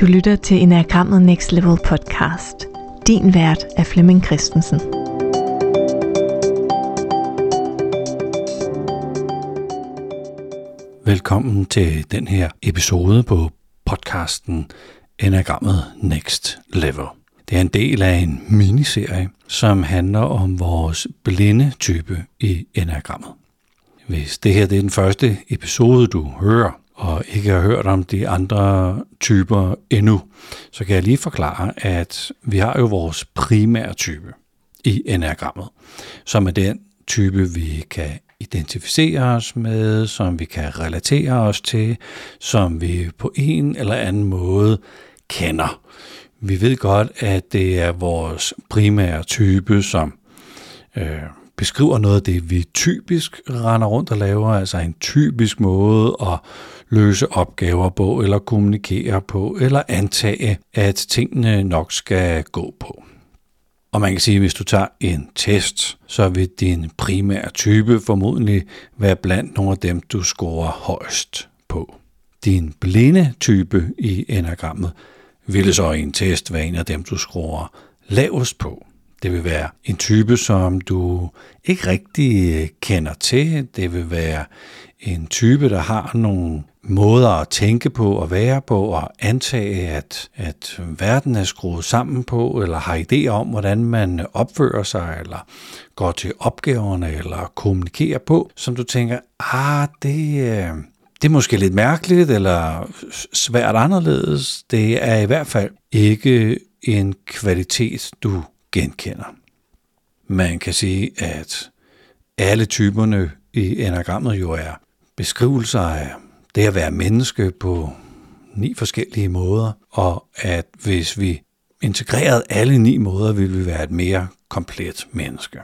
Du lytter til Enagrammet Next Level podcast. Din vært er Flemming Christensen. Velkommen til den her episode på podcasten Enagrammet Next Level. Det er en del af en miniserie, som handler om vores blinde type i enagrammet. Hvis det her det er den første episode, du hører, og ikke har hørt om de andre typer endnu, så kan jeg lige forklare, at vi har jo vores primære type i enagrammet, som er den type, vi kan identificere os med, som vi kan relatere os til, som vi på en eller anden måde kender. Vi ved godt, at det er vores primære type, som øh, beskriver noget af det, vi typisk render rundt og laver, altså en typisk måde at løse opgaver på, eller kommunikere på, eller antage, at tingene nok skal gå på. Og man kan sige, at hvis du tager en test, så vil din primære type formodentlig være blandt nogle af dem, du scorer højst på. Din blinde type i enagrammet ville så i en test være en af dem, du scorer lavest på. Det vil være en type, som du ikke rigtig kender til. Det vil være en type, der har nogle måder at tænke på og være på og antage, at, at verden er skruet sammen på, eller har idéer om, hvordan man opfører sig, eller går til opgaverne, eller kommunikerer på, som du tænker, ah, det, øh, det er måske lidt mærkeligt, eller svært anderledes. Det er i hvert fald ikke en kvalitet, du genkender. Man kan sige, at alle typerne i enagrammet jo er beskrivelser af det at være menneske på ni forskellige måder, og at hvis vi integrerede alle ni måder, ville vi være et mere komplet menneske.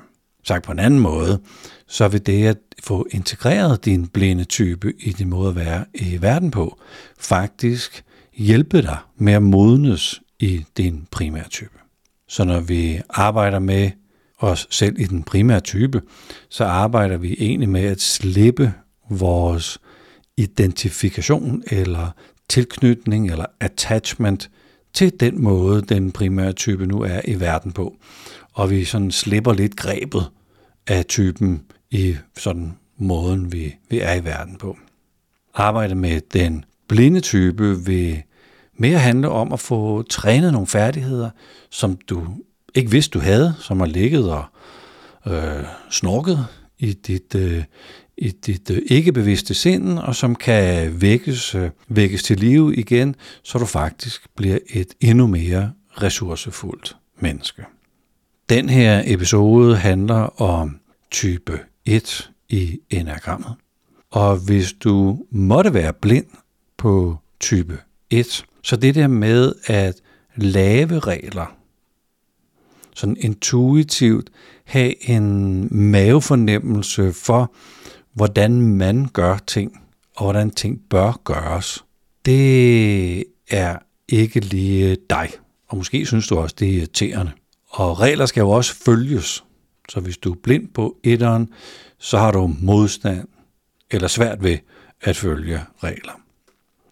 Sagt på en anden måde, så vil det at få integreret din blinde type i din måde at være i verden på, faktisk hjælpe dig med at modnes i din primære type. Så når vi arbejder med os selv i den primære type, så arbejder vi egentlig med at slippe vores identifikation eller tilknytning eller attachment til den måde, den primære type nu er i verden på. Og vi sådan slipper lidt grebet af typen i sådan måden, vi, vi er i verden på. Arbejde med den blinde type vil mere handle om at få trænet nogle færdigheder, som du ikke vidste, du havde, som har ligget og øh, snorket i dit, øh, i dit øh, ikke-bevidste sind, og som kan vækkes, øh, vækkes til live igen, så du faktisk bliver et endnu mere ressourcefuldt menneske. Den her episode handler om type 1 i enagrammet. Og hvis du måtte være blind på type 1, så det der med at lave regler, sådan intuitivt have en mavefornemmelse for, hvordan man gør ting, og hvordan ting bør gøres, det er ikke lige dig. Og måske synes du også, det er irriterende. Og regler skal jo også følges. Så hvis du er blind på etteren, så har du modstand eller svært ved at følge regler.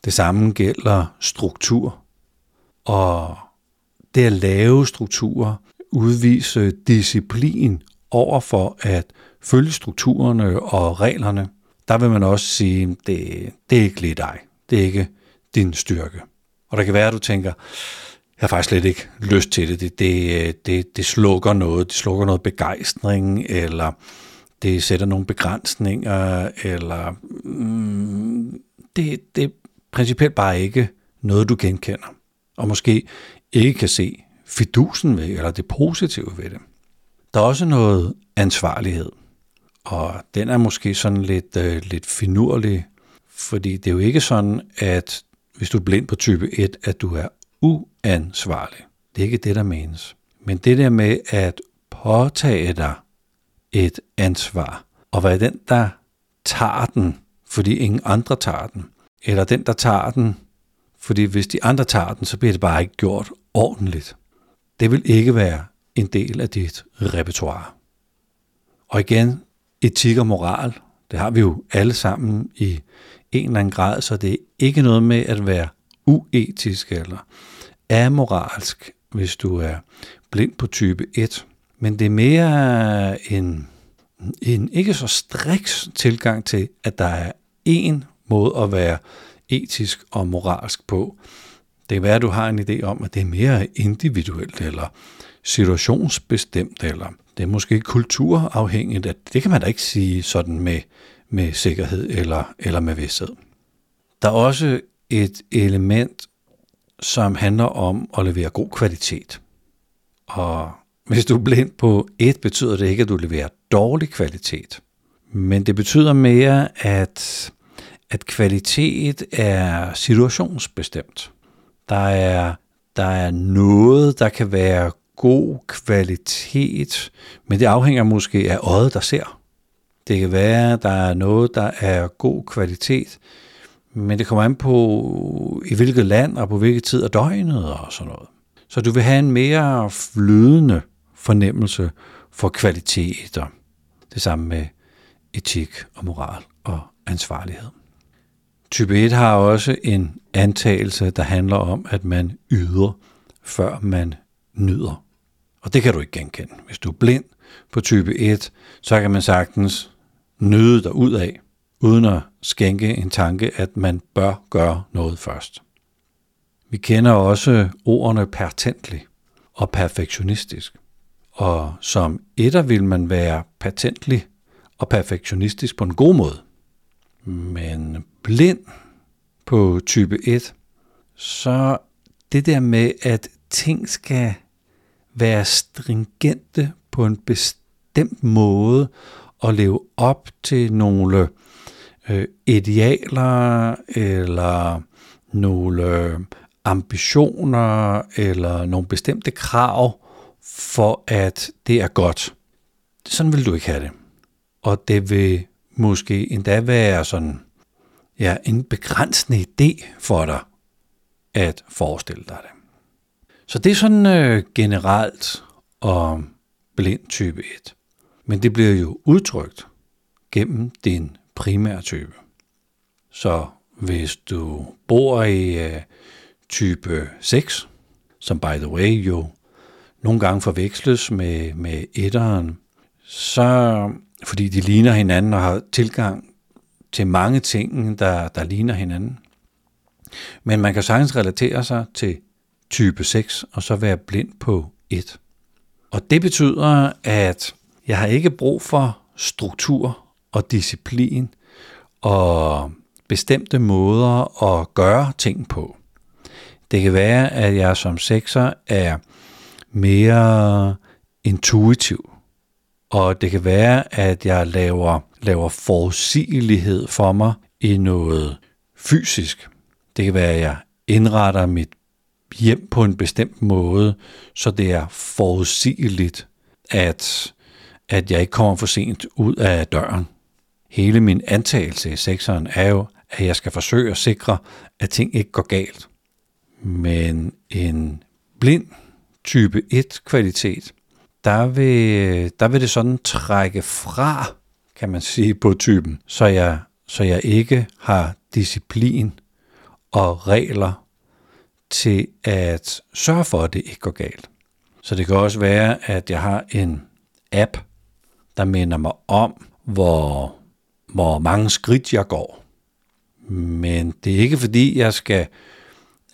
Det samme gælder struktur. Og det at lave strukturer, udvise disciplin over for at følge strukturerne og reglerne, der vil man også sige, det, det er ikke lige dig. Det er ikke din styrke. Og der kan være, at du tænker, jeg har faktisk slet ikke lyst til det. Det, det, det, det slukker noget. Det slukker noget begejstring, eller det sætter nogle begrænsninger, eller mm, det, det er principielt bare ikke noget, du genkender. Og måske ikke kan se fidusen ved, eller det positive ved det. Der er også noget ansvarlighed. Og den er måske sådan lidt, øh, lidt finurlig, fordi det er jo ikke sådan, at hvis du er blind på type 1, at du er uansvarlig. Det er ikke det, der menes. Men det der med at påtage dig et ansvar, og være den, der tager den, fordi ingen andre tager den, eller den, der tager den, fordi hvis de andre tager den, så bliver det bare ikke gjort ordentligt. Det vil ikke være en del af dit repertoire. Og igen, etik og moral, det har vi jo alle sammen i en eller anden grad, så det er ikke noget med at være uetisk eller amoralsk, hvis du er blind på type 1. Men det er mere en, en ikke så striks tilgang til, at der er én måde at være etisk og moralsk på. Det kan være, at du har en idé om, at det er mere individuelt eller situationsbestemt, eller det er måske kulturafhængigt. At det kan man da ikke sige sådan med, med sikkerhed eller, eller med vidsthed. Der er også et element, som handler om at levere god kvalitet. Og hvis du er blind på et, betyder det ikke, at du leverer dårlig kvalitet. Men det betyder mere, at, at kvalitet er situationsbestemt. Der er, der er noget, der kan være god kvalitet, men det afhænger måske af øjet, der ser. Det kan være, at der er noget, der er god kvalitet, men det kommer an på, i hvilket land og på hvilket tid af døgnet og sådan noget. Så du vil have en mere flydende fornemmelse for kvaliteter. Det samme med etik og moral og ansvarlighed. Type 1 har også en antagelse, der handler om, at man yder, før man nyder. Og det kan du ikke genkende. Hvis du er blind på type 1, så kan man sagtens nyde dig ud af, uden at skænke en tanke, at man bør gøre noget først. Vi kender også ordene pertentlig og perfektionistisk. Og som etter vil man være patentlig og perfektionistisk på en god måde. Men blind på type 1, så det der med, at ting skal være stringente på en bestemt måde og leve op til nogle øh, idealer eller nogle øh, ambitioner eller nogle bestemte krav for at det er godt. Sådan vil du ikke have det. Og det vil måske endda være sådan ja, en begrænsende idé for dig at forestille dig det. Så det er sådan øh, generelt om blind type 1. Men det bliver jo udtrykt gennem din primære type. Så hvis du bor i øh, type 6, som by the way jo nogle gange forveksles med, med etteren, så fordi de ligner hinanden og har tilgang til mange ting, der, der ligner hinanden. Men man kan sagtens relatere sig til type 6 og så være blind på 1. Og det betyder, at jeg har ikke brug for struktur og disciplin og bestemte måder at gøre ting på. Det kan være, at jeg som sekser er mere intuitiv, og det kan være, at jeg laver, laver forudsigelighed for mig i noget fysisk. Det kan være, at jeg indretter mit hjem på en bestemt måde, så det er forudsigeligt, at, at jeg ikke kommer for sent ud af døren. Hele min antagelse i sekseren er jo, at jeg skal forsøge at sikre, at ting ikke går galt. Men en blind type 1 kvalitet, der vil, der vil det sådan trække fra, kan man sige, på typen, så jeg, så jeg ikke har disciplin og regler til at sørge for, at det ikke går galt. Så det kan også være, at jeg har en app, der minder mig om, hvor, hvor mange skridt jeg går. Men det er ikke fordi, jeg skal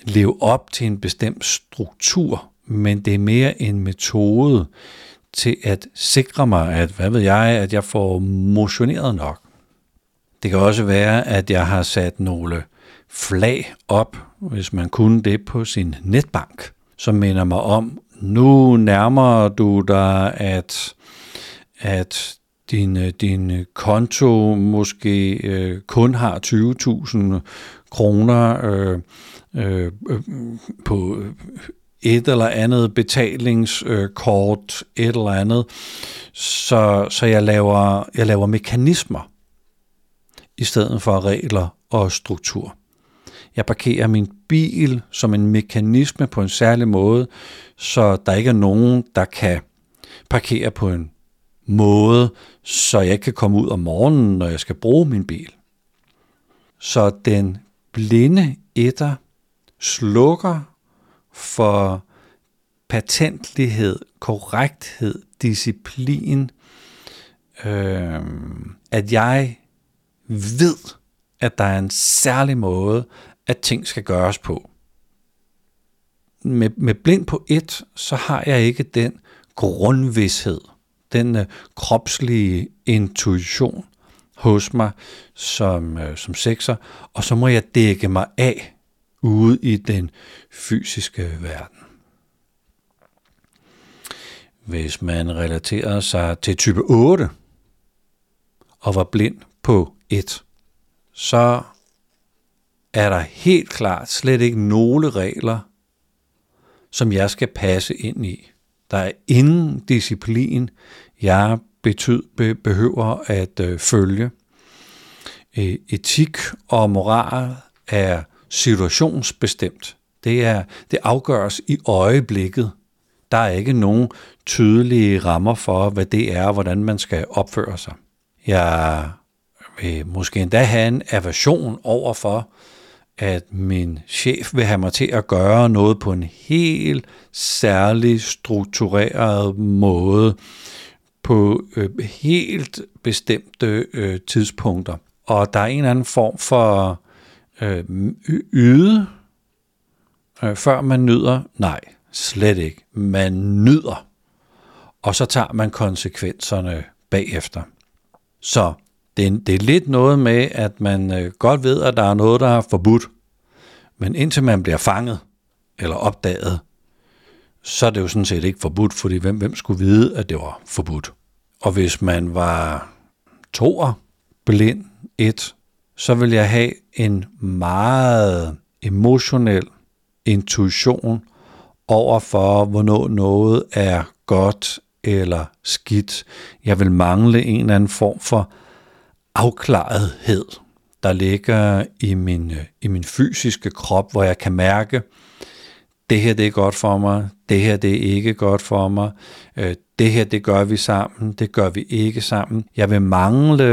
leve op til en bestemt struktur, men det er mere en metode til at sikre mig, at, hvad ved jeg, at jeg får motioneret nok. Det kan også være, at jeg har sat nogle flag op, hvis man kunne det på sin netbank, som minder mig om, nu nærmer du dig, at, at din, øh, din konto måske øh, kun har 20.000 kroner øh, øh, øh, på et eller andet betalingskort, et eller andet, så, så jeg, laver, jeg laver mekanismer i stedet for regler og struktur. Jeg parkerer min bil som en mekanisme på en særlig måde, så der ikke er nogen, der kan parkere på en måde, så jeg ikke kan komme ud om morgenen, når jeg skal bruge min bil. Så den blinde etter slukker for patentlighed, korrekthed, disciplin, øh, at jeg ved, at der er en særlig måde, at ting skal gøres på. Med, med blind på et, så har jeg ikke den grundvidshed, den øh, kropslige intuition hos mig som, øh, som sekser, og så må jeg dække mig af ude i den fysiske verden. Hvis man relaterer sig til type 8 og var blind på 1, så er der helt klart slet ikke nogle regler, som jeg skal passe ind i. Der er ingen disciplin, jeg betyd, be, behøver at øh, følge. E, etik og moral er situationsbestemt. Det, er, det afgøres i øjeblikket. Der er ikke nogen tydelige rammer for, hvad det er og hvordan man skal opføre sig. Jeg vil måske endda have en aversion over for, at min chef vil have mig til at gøre noget på en helt særlig struktureret måde på øh, helt bestemte øh, tidspunkter. Og der er en eller anden form for øh, yde, øh, før man nyder. Nej, slet ikke. Man nyder, og så tager man konsekvenserne bagefter. Så det er, det er lidt noget med, at man øh, godt ved, at der er noget, der er forbudt, men indtil man bliver fanget eller opdaget, så er det jo sådan set ikke forbudt, fordi hvem, hvem skulle vide, at det var forbudt. Og hvis man var toer, blind, et, så vil jeg have en meget emotionel intuition over for, hvornår noget er godt eller skidt. Jeg vil mangle en eller anden form for afklarethed, der ligger i min, i min fysiske krop, hvor jeg kan mærke, det her det er godt for mig, det her det er ikke godt for mig, øh, det her det gør vi sammen, det gør vi ikke sammen. Jeg vil mangle,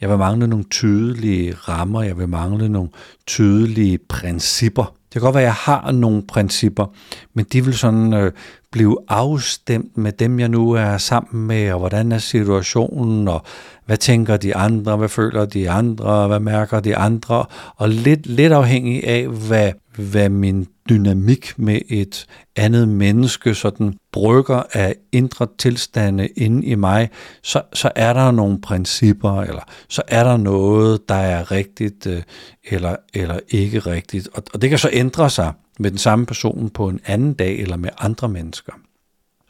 jeg vil mangle nogle tydelige rammer, jeg vil mangle nogle tydelige principper. Det kan godt være, at jeg har nogle principper, men de vil sådan øh, blive afstemt med dem, jeg nu er sammen med, og hvordan er situationen, og hvad tænker de andre, hvad føler de andre, hvad mærker de andre, og lidt, lidt afhængig af, hvad, hvad min dynamik med et andet menneske sådan brygger af indre tilstande inde i mig, så, så er der nogle principper, eller så er der noget, der er rigtigt øh, eller, eller ikke rigtigt. Og, og det kan så ændre sig med den samme person på en anden dag eller med andre mennesker.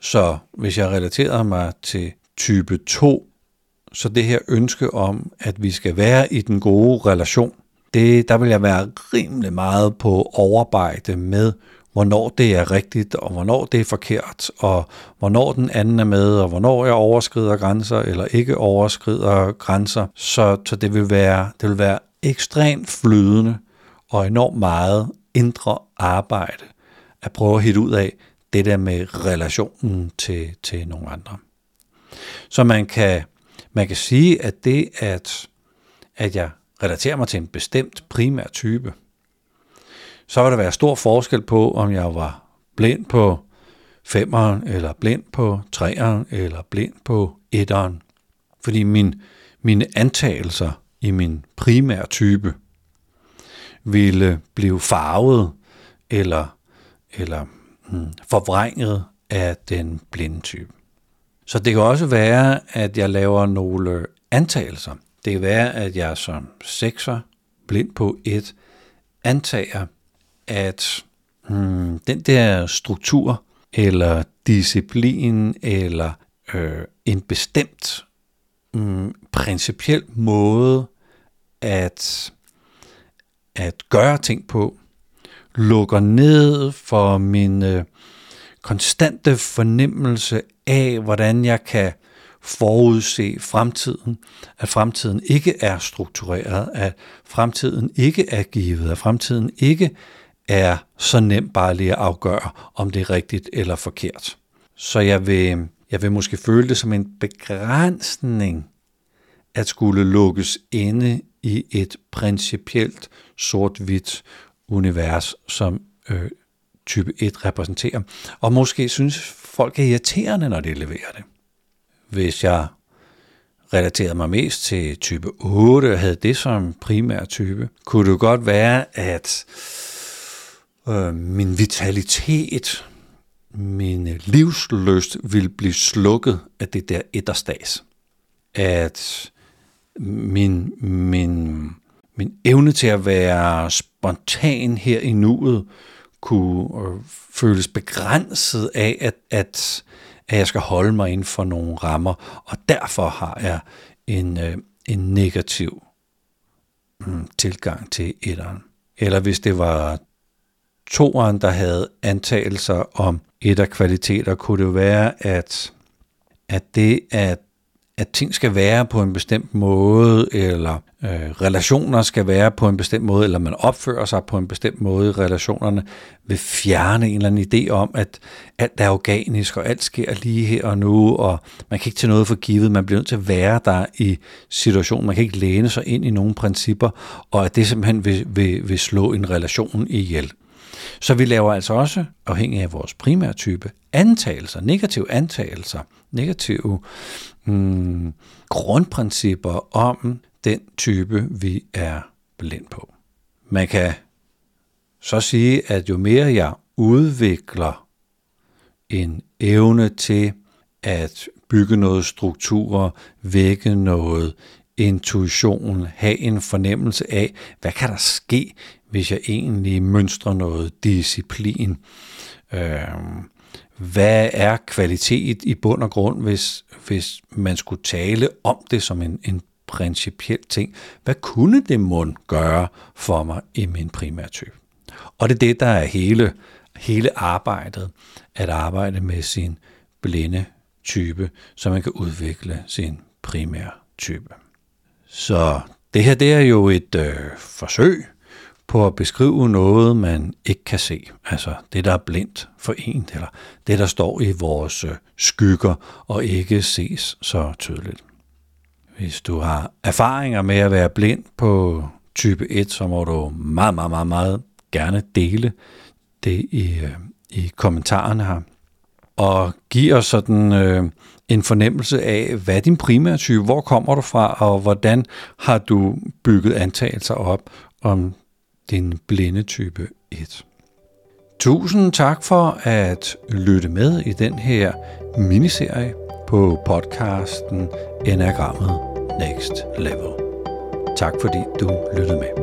Så hvis jeg relaterer mig til type 2, så det her ønske om, at vi skal være i den gode relation, det, der vil jeg være rimelig meget på overarbejde med, hvornår det er rigtigt, og hvornår det er forkert, og hvornår den anden er med, og hvornår jeg overskrider grænser, eller ikke overskrider grænser. Så, så det, vil være, det vil være ekstremt flydende, og enormt meget indre arbejde at prøve at hitte ud af det der med relationen til, til nogle andre. Så man kan, man kan sige, at det, at, at jeg relatere mig til en bestemt primær type, så vil der være stor forskel på, om jeg var blind på femeren, eller blind på treeren, eller blind på etteren. Fordi min, mine antagelser i min primære type ville blive farvet eller, eller hmm, forvrænget af den blinde type. Så det kan også være, at jeg laver nogle antagelser. Det kan være, at jeg som sekser, blind på et, antager, at hmm, den der struktur, eller disciplin, eller øh, en bestemt hmm, principiel måde at, at gøre ting på, lukker ned for min øh, konstante fornemmelse af, hvordan jeg kan forudse fremtiden, at fremtiden ikke er struktureret, at fremtiden ikke er givet, at fremtiden ikke er så nemt bare lige at afgøre, om det er rigtigt eller forkert. Så jeg vil, jeg vil måske føle det som en begrænsning at skulle lukkes inde i et principielt sort-hvidt univers, som øh, type 1 repræsenterer. Og måske synes folk er irriterende, når de leverer det. Hvis jeg relaterede mig mest til type 8 og havde det som primær type, kunne det godt være, at øh, min vitalitet, min livsløst ville blive slukket af det der etterstas. At min, min, min evne til at være spontan her i nuet kunne øh, føles begrænset af, at, at, at jeg skal holde mig inden for nogle rammer, og derfor har jeg en, øh, en negativ mm, tilgang til etteren. Eller hvis det var toeren, der havde antagelser om etterkvaliteter, kunne det jo være, at, at det at at ting skal være på en bestemt måde, eller øh, relationer skal være på en bestemt måde, eller man opfører sig på en bestemt måde i relationerne, vil fjerne en eller anden idé om, at alt er organisk, og alt sker lige her og nu, og man kan ikke tage noget for givet, man bliver nødt til at være der i situationen, man kan ikke læne sig ind i nogle principper, og at det simpelthen vil, vil, vil slå en relation ihjel. Så vi laver altså også, afhængig af vores primære type, antagelser, negative antagelser, negative hmm, grundprincipper om den type, vi er blind på. Man kan så sige, at jo mere jeg udvikler en evne til at bygge noget struktur, vække noget intuition, have en fornemmelse af, hvad kan der ske, hvis jeg egentlig mønstrer noget disciplin. Øhm, hvad er kvalitet i bund og grund, hvis, hvis man skulle tale om det som en, en principiel ting? Hvad kunne det mund gøre for mig i min primærtype? Og det er det, der er hele, hele arbejdet, at arbejde med sin blinde type, så man kan udvikle sin primære type. Så det her det er jo et øh, forsøg på at beskrive noget, man ikke kan se. Altså det, der er blindt for en, eller det, der står i vores øh, skygger og ikke ses så tydeligt. Hvis du har erfaringer med at være blind på type 1, så må du meget, meget, meget, meget gerne dele det i, øh, i kommentarerne her. Og giv os sådan øh, en fornemmelse af, hvad er din primære type, hvor kommer du fra, og hvordan har du bygget antagelser op om den blinde type 1. Tusind tak for at lytte med i den her miniserie på podcasten Enagrammet Next Level. Tak fordi du lyttede med.